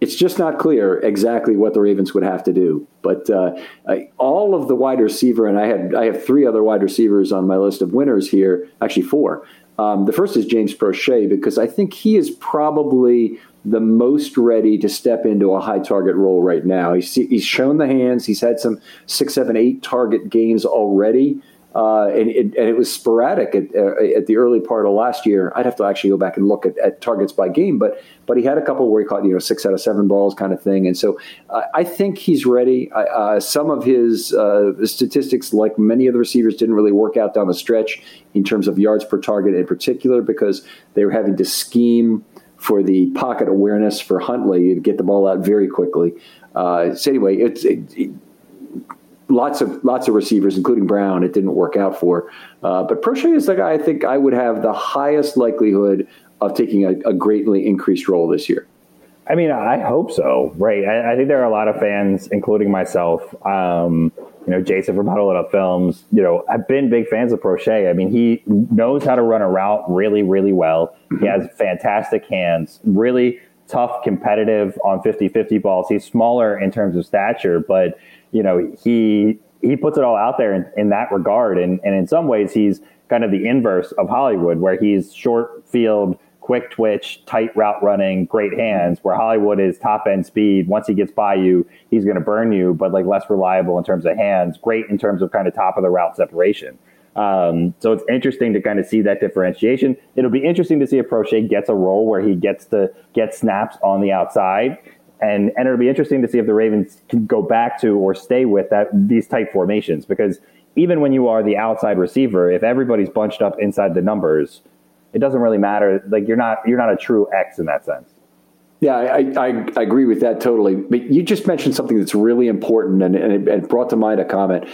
it's just not clear exactly what the Ravens would have to do. But uh, I, all of the wide receiver, and I had I have three other wide receivers on my list of winners here, actually four. Um, the first is James Proche because I think he is probably the most ready to step into a high target role right now. He's, he's shown the hands. He's had some six, seven, eight target games already. Uh, and, it, and, it, was sporadic at, uh, at, the early part of last year. I'd have to actually go back and look at, at, targets by game, but but he had a couple where he caught you know six out of seven balls kind of thing, and so uh, I think he's ready. Uh, some of his uh, statistics, like many of the receivers, didn't really work out down the stretch in terms of yards per target in particular because they were having to scheme for the pocket awareness for Huntley to get the ball out very quickly. Uh, so anyway, it's. It, it, lots of lots of receivers, including Brown, it didn't work out for. Uh, but Proche is the guy I think I would have the highest likelihood of taking a, a greatly increased role this year. I mean, I hope so. Right. I, I, think there are a lot of fans, including myself. Um, you know, Jason from Huddle It Up Films. You know, I've been big fans of Proche. I mean, he knows how to run a route really, really well. Mm-hmm. He has fantastic hands. Really tough, competitive on 50-50 balls. He's smaller in terms of stature, but you know, he he puts it all out there in, in that regard. And, and in some ways, he's kind of the inverse of Hollywood, where he's short field, quick twitch, tight route running, great hands. Where Hollywood is top end speed. Once he gets by you, he's going to burn you, but like less reliable in terms of hands. Great in terms of kind of top of the route separation. Um, so it's interesting to kind of see that differentiation. It'll be interesting to see if Proche gets a role where he gets to get snaps on the outside. And, and it'll be interesting to see if the Ravens can go back to or stay with that these tight formations because even when you are the outside receiver, if everybody's bunched up inside the numbers, it doesn't really matter. Like you're not you're not a true X in that sense. Yeah, I, I, I, agree with that totally. But you just mentioned something that's really important, and, and it, brought to mind a comment.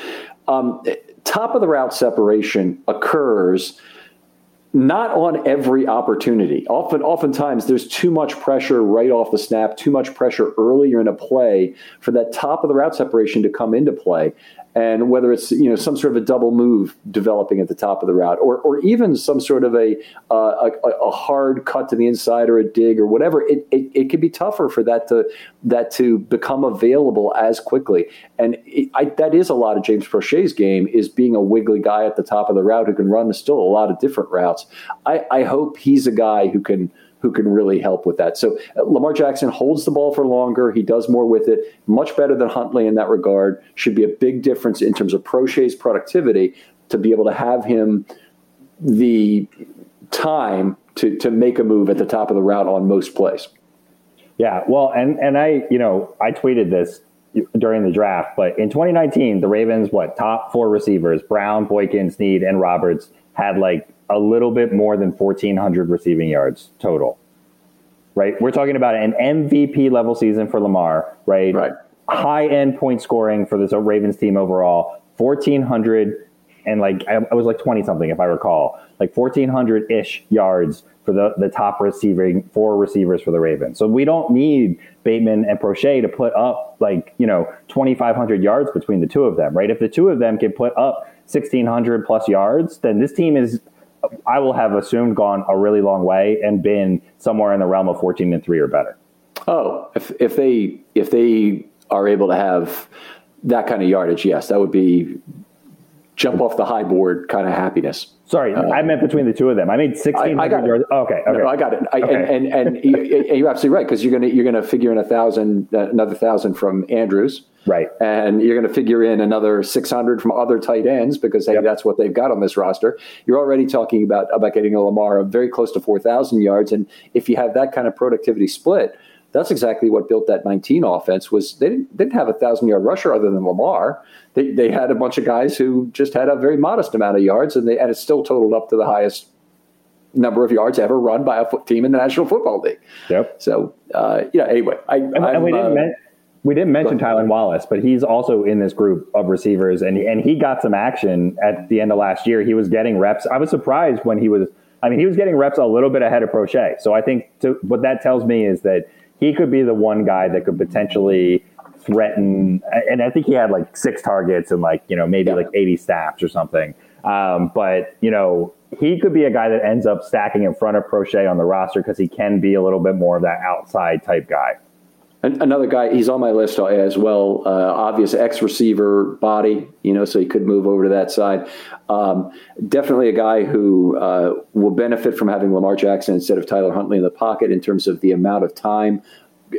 Um, top of the route separation occurs not on every opportunity. Often, oftentimes, there's too much pressure right off the snap, too much pressure earlier in a play for that top of the route separation to come into play and whether it's you know some sort of a double move developing at the top of the route, or or even some sort of a uh, a, a, hard cut to the inside or a dig or whatever, it, it, it can be tougher for that to that to become available as quickly. And it, I, that is a lot of James Proche's game is being a wiggly guy at the top of the route who can run still a lot of different routes. I, I hope he's a guy who can who can really help with that. So uh, Lamar Jackson holds the ball for longer. He does more with it. Much better than Huntley in that regard. Should be a big difference in terms of Proche's productivity to be able to have him the time to, to make a move at the top of the route on most plays. Yeah, well, and and I, you know, I tweeted this during the draft, but in 2019, the Ravens, what top four receivers, Brown, Boykin, Snead, and Roberts had like a little bit more than 1,400 receiving yards total. Right? We're talking about an MVP level season for Lamar, right? Right. High end point scoring for this Ravens team overall, 1,400 and like, I, was like 20 something if I recall, like 1,400 ish yards for the, the top receiving four receivers for the Ravens. So we don't need Bateman and Proche to put up like, you know, 2,500 yards between the two of them, right? If the two of them can put up 1,600 plus yards, then this team is I will have assumed gone a really long way and been somewhere in the realm of 14 and 3 or better. Oh, if, if they if they are able to have that kind of yardage, yes, that would be jump off the high board kind of happiness. Sorry, uh, I meant between the two of them. I made 1600 yards. Oh, okay, okay. No, I got it. I, okay. And, and, and you're absolutely right because you're going to you're to figure in a thousand, another thousand from Andrews. Right. And you're going to figure in another 600 from other tight ends because, hey, yep. that's what they've got on this roster. You're already talking about, about getting a Lamar very close to 4,000 yards. And if you have that kind of productivity split, that's exactly what built that 19 offense was they didn't, didn't have a thousand yard rusher other than Lamar. They, they had a bunch of guys who just had a very modest amount of yards and they and it still totaled up to the highest number of yards ever run by a team in the National Football League. Yep. So, uh, yeah, anyway, I, and, and we didn't uh, we didn't mention Tylan Wallace, but he's also in this group of receivers, and and he got some action at the end of last year. He was getting reps. I was surprised when he was. I mean, he was getting reps a little bit ahead of Proche. So I think to, what that tells me is that he could be the one guy that could potentially threaten. And I think he had like six targets and like you know maybe yeah. like eighty snaps or something. Um, but you know he could be a guy that ends up stacking in front of Proche on the roster because he can be a little bit more of that outside type guy. Another guy, he's on my list as well. Uh, obvious X receiver body, you know, so he could move over to that side. Um, definitely a guy who uh, will benefit from having Lamar Jackson instead of Tyler Huntley in the pocket in terms of the amount of time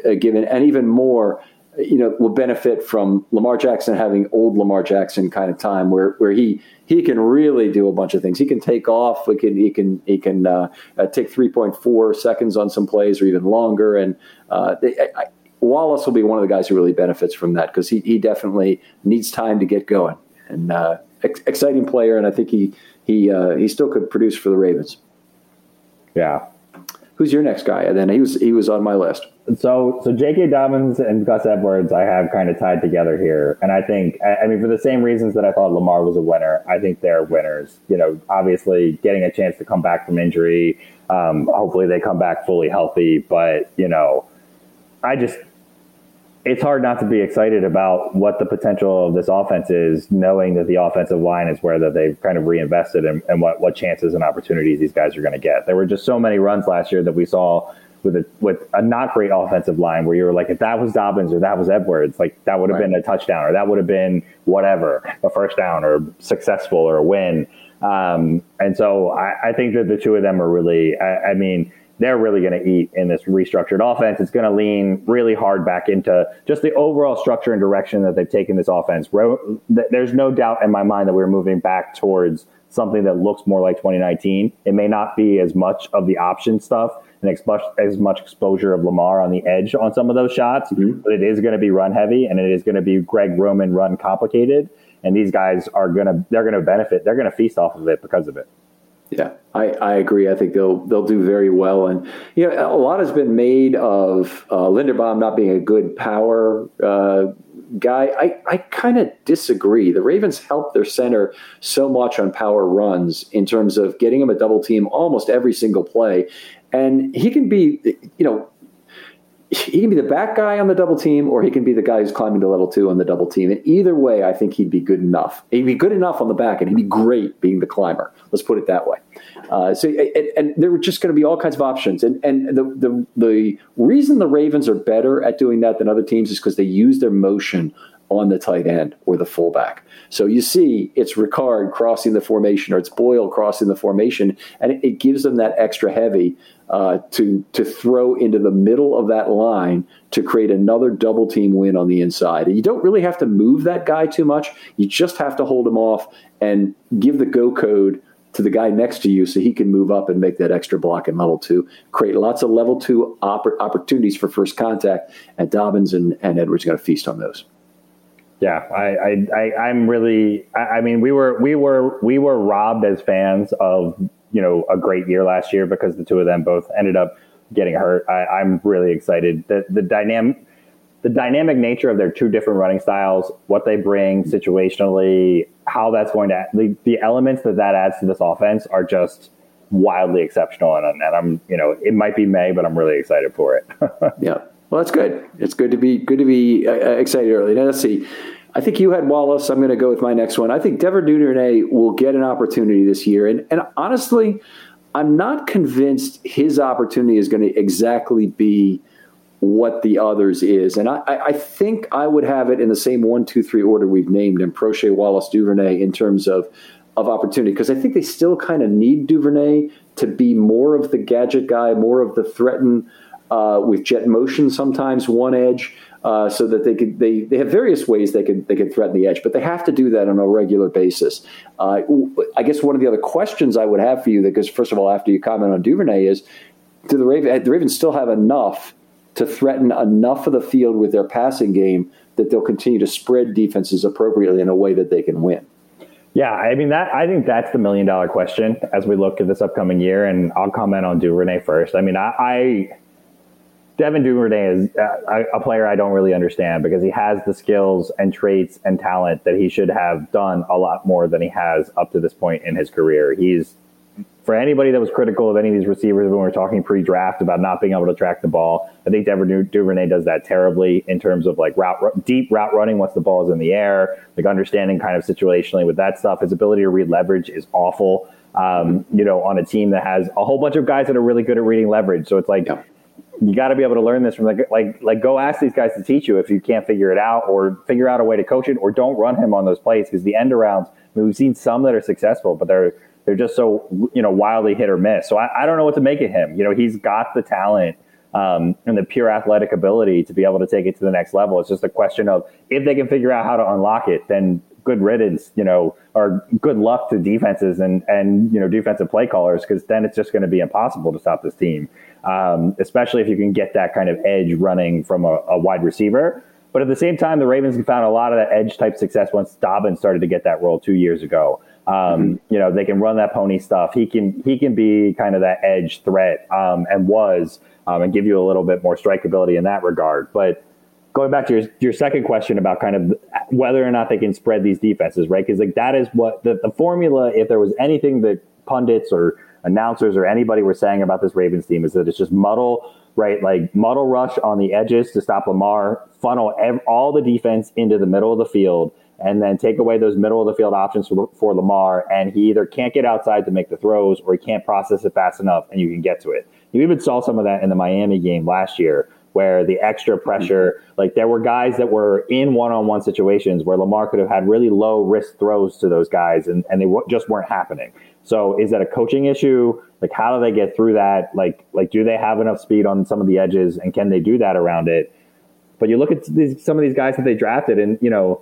uh, given, and even more, you know, will benefit from Lamar Jackson having old Lamar Jackson kind of time where where he he can really do a bunch of things. He can take off. He can he can he can uh, uh, take three point four seconds on some plays or even longer. And uh, I, Wallace will be one of the guys who really benefits from that because he, he definitely needs time to get going and uh, ex- exciting player, and I think he he uh, he still could produce for the Ravens. Yeah. Who's your next guy? And then he was he was on my list. So so J.K. Dobbins and Gus Edwards, I have kind of tied together here, and I think I, I mean for the same reasons that I thought Lamar was a winner, I think they're winners. You know, obviously getting a chance to come back from injury. Um, hopefully they come back fully healthy, but you know. I just it's hard not to be excited about what the potential of this offense is, knowing that the offensive line is where that they've kind of reinvested and, and what, what chances and opportunities these guys are going to get. There were just so many runs last year that we saw with a with a not great offensive line where you were like, if that was Dobbins or that was Edwards, like that would have right. been a touchdown or that would have been whatever, a first down or successful or a win. Um, and so I, I, think that the two of them are really, I, I mean, they're really going to eat in this restructured offense. It's going to lean really hard back into just the overall structure and direction that they've taken this offense. There's no doubt in my mind that we're moving back towards something that looks more like 2019. It may not be as much of the option stuff and as much exposure of Lamar on the edge on some of those shots, mm-hmm. but it is going to be run heavy and it is going to be Greg Roman run complicated. And these guys are going to, they're going to benefit. They're going to feast off of it because of it. Yeah, I, I agree. I think they'll they'll do very well, and you know a lot has been made of uh, Linderbaum not being a good power uh, guy. I, I kind of disagree. The Ravens help their center so much on power runs in terms of getting him a double team almost every single play, and he can be you know he can be the back guy on the double team, or he can be the guy who's climbing to level two on the double team. And either way, I think he'd be good enough. He'd be good enough on the back, and he'd be great being the climber. Let's put it that way. Uh, so, and, and, there were just going to be all kinds of options. And and the the the reason the Ravens are better at doing that than other teams is because they use their motion on the tight end or the fullback. So you see, it's Ricard crossing the formation or it's Boyle crossing the formation, and it, it gives them that extra heavy uh, to to throw into the middle of that line to create another double team win on the inside. And you don't really have to move that guy too much. You just have to hold him off and give the go code to the guy next to you so he can move up and make that extra block in level two, create lots of level two opp- opportunities for first contact. And Dobbins and, and Edwards going to feast on those. Yeah, I, I, I am really. I, I, mean, we were, we were, we were robbed as fans of you know a great year last year because the two of them both ended up getting hurt. I, am really excited. The the dynamic, the dynamic nature of their two different running styles, what they bring situationally, how that's going to the, the elements that that adds to this offense are just wildly exceptional. And, and I'm you know it might be May, but I'm really excited for it. yeah. Well, that's good. It's good to be good to be uh, uh, excited early. Now let's see. I think you had Wallace. I'm going to go with my next one. I think Devin Duvernay will get an opportunity this year, and and honestly, I'm not convinced his opportunity is going to exactly be what the others is. And I, I think I would have it in the same one, two, three order we've named in Proche, Wallace, Duvernay in terms of of opportunity because I think they still kind of need Duvernay to be more of the gadget guy, more of the threaten uh, with jet motion sometimes one edge. Uh, so that they could they, they have various ways they could they could threaten the edge, but they have to do that on a regular basis. Uh, I guess one of the other questions I would have for you, because first of all, after you comment on Duvernay, is do the Ravens the Ravens still have enough to threaten enough of the field with their passing game that they'll continue to spread defenses appropriately in a way that they can win? Yeah, I mean that. I think that's the million dollar question as we look at this upcoming year, and I'll comment on Duvernay first. I mean, I, I Devin Duvernay is uh, a player I don't really understand because he has the skills and traits and talent that he should have done a lot more than he has up to this point in his career. He's for anybody that was critical of any of these receivers when we were talking pre-draft about not being able to track the ball. I think Devin Duvernay does that terribly in terms of like route deep route running once the ball is in the air, like understanding kind of situationally with that stuff. His ability to read leverage is awful. Um, you know, on a team that has a whole bunch of guys that are really good at reading leverage. So it's like yeah you got to be able to learn this from like like like go ask these guys to teach you if you can't figure it out or figure out a way to coach it or don't run him on those plays because the end arounds I mean, we've seen some that are successful but they're they're just so you know wildly hit or miss. So I, I don't know what to make of him. You know he's got the talent um, and the pure athletic ability to be able to take it to the next level. It's just a question of if they can figure out how to unlock it then good riddance, you know, or good luck to defenses and and you know defensive play callers because then it's just going to be impossible to stop this team um, especially if you can get that kind of edge running from a, a, wide receiver. But at the same time, the Ravens found a lot of that edge type success once Dobbins started to get that role two years ago. Um, mm-hmm. You know, they can run that pony stuff. He can he can be kind of that edge threat um, and was um, and give you a little bit more strikeability in that regard. But going back to your, your second question about kind of whether or not they can spread these defenses, right? Because like that is what the, the formula. If there was anything that pundits or announcers or anybody were saying about this Ravens team is that it's just muddle, right? Like muddle rush on the edges to stop Lamar, funnel ev- all the defense into the middle of the field, and then take away those middle of the field options for, for Lamar. And he either can't get outside to make the throws or he can't process it fast enough and you can get to it. You even saw some of that in the Miami game last year where the extra mm-hmm. pressure, like there were guys that were in one-on-one situations where Lamar could have had really low risk throws to those guys, and and they w- just weren't happening. So is that a coaching issue? Like how do they get through that? Like like do they have enough speed on some of the edges, and can they do that around it? But you look at these, some of these guys that they drafted, and you know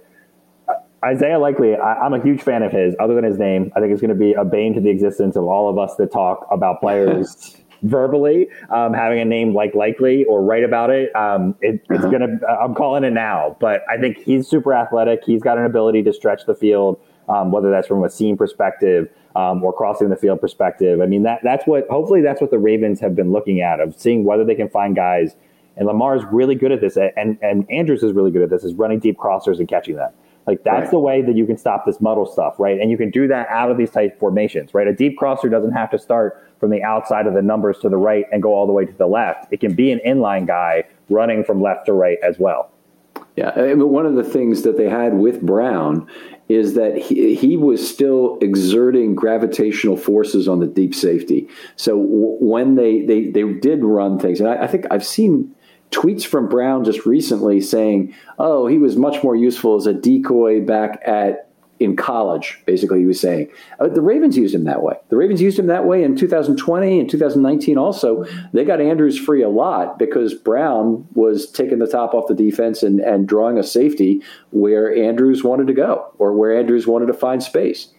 Isaiah Likely, I, am a huge fan of his. Other than his name, I think it's going to be a bane to the existence of all of us that talk about players verbally. Um, having a name like Likely or write about it, um, it it's uh-huh. to. I'm calling it now. But I think he's super athletic. He's got an ability to stretch the field, um, whether that's from a seam perspective. Um, or crossing the field perspective. I mean, that that's what hopefully that's what the Ravens have been looking at of seeing whether they can find guys. And Lamar is really good at this, and and Andrews is really good at this, is running deep crossers and catching them. Like that's right. the way that you can stop this muddle stuff, right? And you can do that out of these tight formations, right? A deep crosser doesn't have to start from the outside of the numbers to the right and go all the way to the left. It can be an inline guy running from left to right as well. Yeah, I mean, one of the things that they had with Brown is that he, he was still exerting gravitational forces on the deep safety. So w- when they, they, they did run things, and I, I think I've seen tweets from Brown just recently saying, "Oh, he was much more useful as a decoy back at in college." Basically, he was saying uh, the Ravens used him that way. The Ravens used him that way in 2020 and 2019. Also, they got Andrews free a lot because Brown was taking the top off the defense and and drawing a safety where Andrews wanted to go or where Andrews wanted to find space.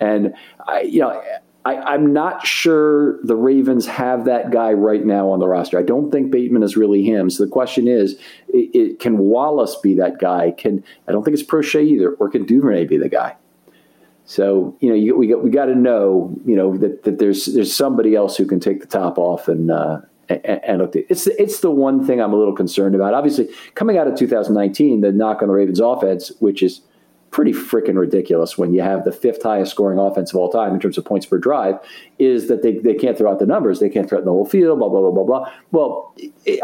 And I, you know, I, am not sure the Ravens have that guy right now on the roster. I don't think Bateman is really him. So the question is, it, it, can Wallace be that guy? Can I don't think it's Proche either, or can Duvernay be the guy? So you know, you, we got we got to know, you know, that, that there's there's somebody else who can take the top off and. Uh, and, look, it's it's the one thing I'm a little concerned about. Obviously, coming out of 2019, the knock on the Ravens' offense, which is pretty freaking ridiculous when you have the fifth highest scoring offense of all time in terms of points per drive, is that they, they can't throw out the numbers. They can't threaten the whole field, blah, blah, blah, blah, blah. Well,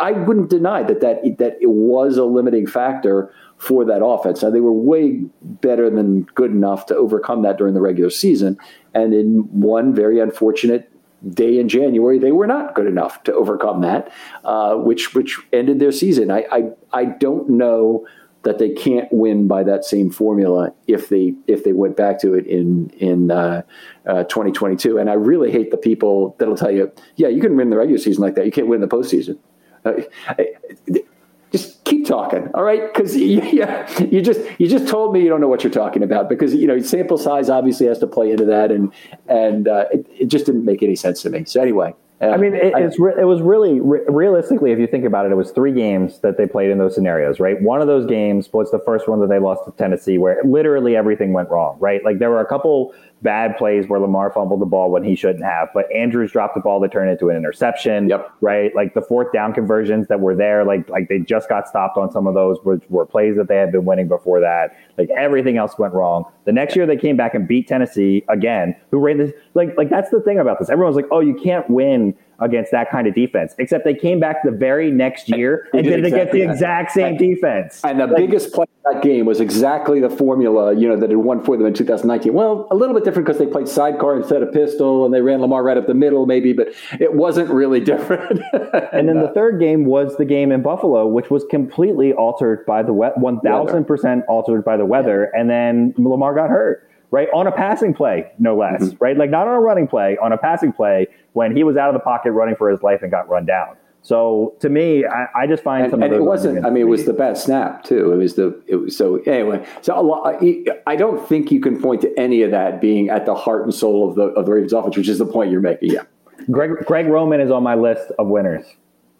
I wouldn't deny that, that, that it was a limiting factor for that offense. Now, they were way better than good enough to overcome that during the regular season. And in one very unfortunate day in January, they were not good enough to overcome that, uh, which which ended their season. I, I I don't know that they can't win by that same formula if they if they went back to it in in uh, uh, 2022. And I really hate the people that'll tell you, yeah, you can win the regular season like that. You can't win the postseason. Uh, just keep talking, all right? Because yeah, you just you just told me you don't know what you're talking about because you know sample size obviously has to play into that, and and uh, it, it just didn't make any sense to me. So anyway, I mean, it, it's re- it was really re- realistically, if you think about it, it was three games that they played in those scenarios, right? One of those games was the first one that they lost to Tennessee, where literally everything went wrong, right? Like there were a couple bad plays where Lamar fumbled the ball when he shouldn't have, but Andrews dropped the ball that turned into an interception. Yep. Right. Like the fourth down conversions that were there, like like they just got stopped on some of those, which were plays that they had been winning before that. Like everything else went wrong. The next year they came back and beat Tennessee again, who ran this like like that's the thing about this. Everyone's like, oh, you can't win against that kind of defense. Except they came back the very next year and, did, it against the exact same and, defense. And the like, biggest play of that game was exactly the formula, you know, that had won for them in 2019. Well, a little bit different because they played sidecar instead of pistol and they ran Lamar right up the middle, maybe, but it wasn't really different. and then the third game was the game in Buffalo, which was completely altered by the wet, 1000% altered by the weather. And then Lamar got hurt right? On a passing play, no less, mm-hmm. right? Like not on a running play, on a passing play when he was out of the pocket running for his life and got run down. So to me, I, I just find and, some and it wasn't. I mean, it was the bad snap too. It was the. It was so anyway. So lot, I don't think you can point to any of that being at the heart and soul of the of the Ravens offense, which is the point you're making. Yeah. Greg Greg Roman is on my list of winners.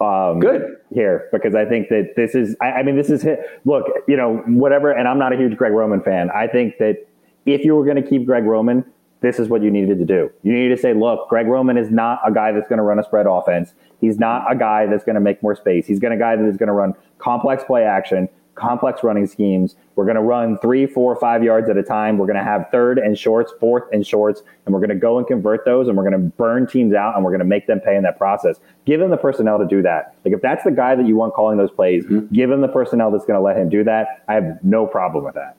Um, Good here because I think that this is. I, I mean, this is. Look, you know, whatever. And I'm not a huge Greg Roman fan. I think that if you were going to keep Greg Roman, this is what you needed to do. You needed to say, look, Greg Roman is not a guy that's going to run a spread offense. He's not a guy that's going to make more space. He's going to guy that is going to run complex play action, complex running schemes. We're going to run three, four, five yards at a time. We're going to have third and shorts, fourth and shorts, and we're going to go and convert those, and we're going to burn teams out, and we're going to make them pay in that process. Give him the personnel to do that. Like if that's the guy that you want calling those plays, mm-hmm. give him the personnel that's going to let him do that. I have no problem with that.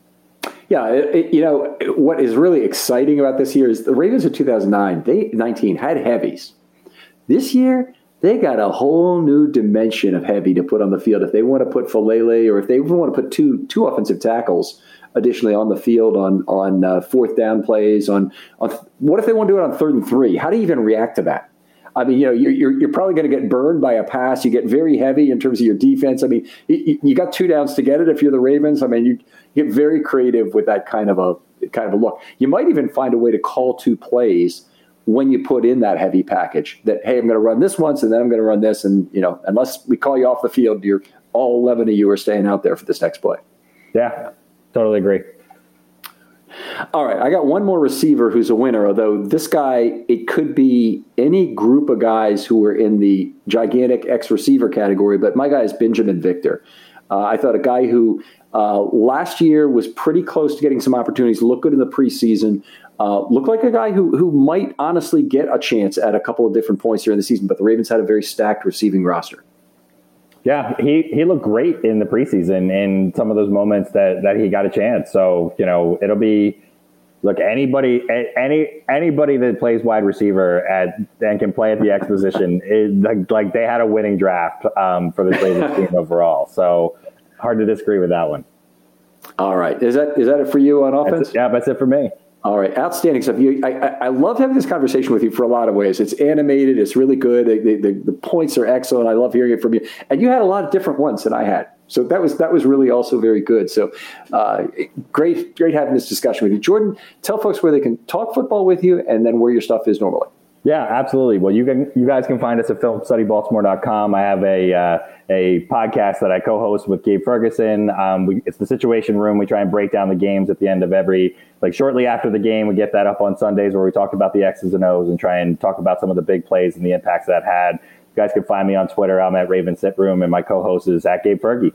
Yeah, it, you know what is really exciting about this year is the Ravens of 2009, they 19 had heavies. This year, they got a whole new dimension of heavy to put on the field. If they want to put Faalele or if they even want to put two two offensive tackles additionally on the field on on uh, fourth down plays on on what if they want to do it on third and three? How do you even react to that? I mean, you know, you're, you're, you're probably going to get burned by a pass. You get very heavy in terms of your defense. I mean, you, you got two downs to get it if you're the Ravens. I mean, you get very creative with that kind of a kind of a look. You might even find a way to call two plays when you put in that heavy package that hey i'm going to run this once and then i'm going to run this. And you know unless we call you off the field you're all 11 of you are staying out there for this next play. Yeah totally agree. All right i got one more receiver who's a winner although this guy it could be any group of guys who are in the gigantic x receiver category but my guy is Binjimen Victor. Uh, i thought a guy who uh, last year was pretty close to getting some opportunities. Looked good in the preseason. Uh, looked like a guy who who might honestly get a chance at a couple of different points during the season. But the Ravens had a very stacked receiving roster. Yeah, he, he looked great in the preseason in some of those moments that, that he got a chance. So you know it'll be look anybody any anybody that plays wide receiver at and can play at the X position is like, like they had a winning draft um, for the Ravens team overall. So hard to disagree with that one. All right, is that is that it for you on offense? That's yeah, that's it for me. All right, outstanding stuff. You, I, I love having this conversation with you for a lot of ways. It's animated. It's really good. The, the, the, points are excellent. I love hearing it from you. And you had a lot of different ones than I had. So that was that was really also very good. So uh, great, great having this discussion with you, Jordan. Tell folks where they can talk football with you, and then where your stuff is normally. Yeah, absolutely. Well, you can you guys can find us at filmstudybaltimore.com. I have a uh, a podcast that I co-host with Gabe Ferguson. Um, we, it's the Situation Room. We try and break down the games at the end of every like shortly after the game. We get that up on Sundays where we talk about the X's and O's and try and talk about some of the big plays and the impacts that had. You guys can find me on Twitter. I'm at Raven Sit Room, and my co-host is at Gabe Fergie.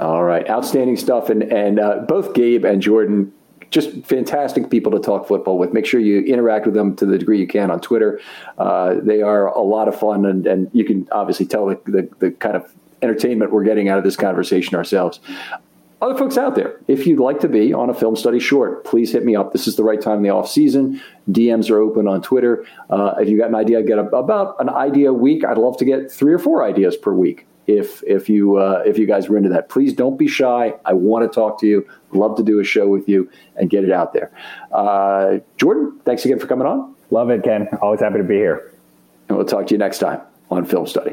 All right, outstanding stuff, and and uh, both Gabe and Jordan just fantastic people to talk football with. Make sure you interact with them to the degree you can on Twitter. Uh, they are a lot of fun, and, and you can obviously tell the, the, the kind of entertainment we're getting out of this conversation ourselves. Other folks out there, if you'd like to be on a film study short, please hit me up. This is the right time in the off season. DMs are open on Twitter. Uh, if you got an idea, get a, about an idea a week. I'd love to get three or four ideas per week if if you uh, if you guys were into that. Please don't be shy. I want to talk to you. Love to do a show with you and get it out there. Uh, Jordan, thanks again for coming on. Love it, Ken. Always happy to be here. And we'll talk to you next time on Film Study.